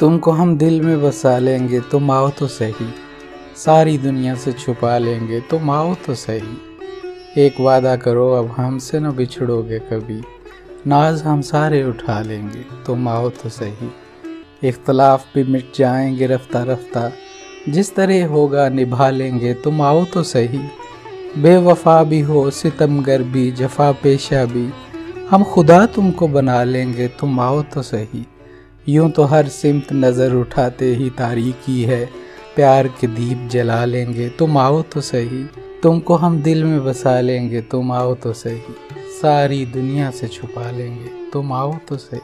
तुमको हम दिल में बसा लेंगे, तुम आओ तो सही। सारी दुनिया से छुपा लेंगे, तुम आओ तो सही। एक वादा करो, अब हमसे न बिछड़ोगे कभी। नाज हम सारे उठा लेंगे, तुम आओ तो सही। इख्तलाफ भी मिट जाएँगे रफ्ता रफ्ता जिस तरह होगा निभा लेंगे, तुम आओ तो सही। बेवफा भी हो, सितमगर भी, जफा पेशा भी। हम खुदा तुमको बना लेंगे, तुम आओ तो सही। यूँ तो हर सिमत नज़र उठाते ही तारीकी है। प्यार के दीप जला लेंगे, तुम आओ तो सही। तुमको हम दिल में बसा लेंगे, तुम आओ तो सही। सारी दुनिया से छुपा लेंगे, तुम आओ तो सही।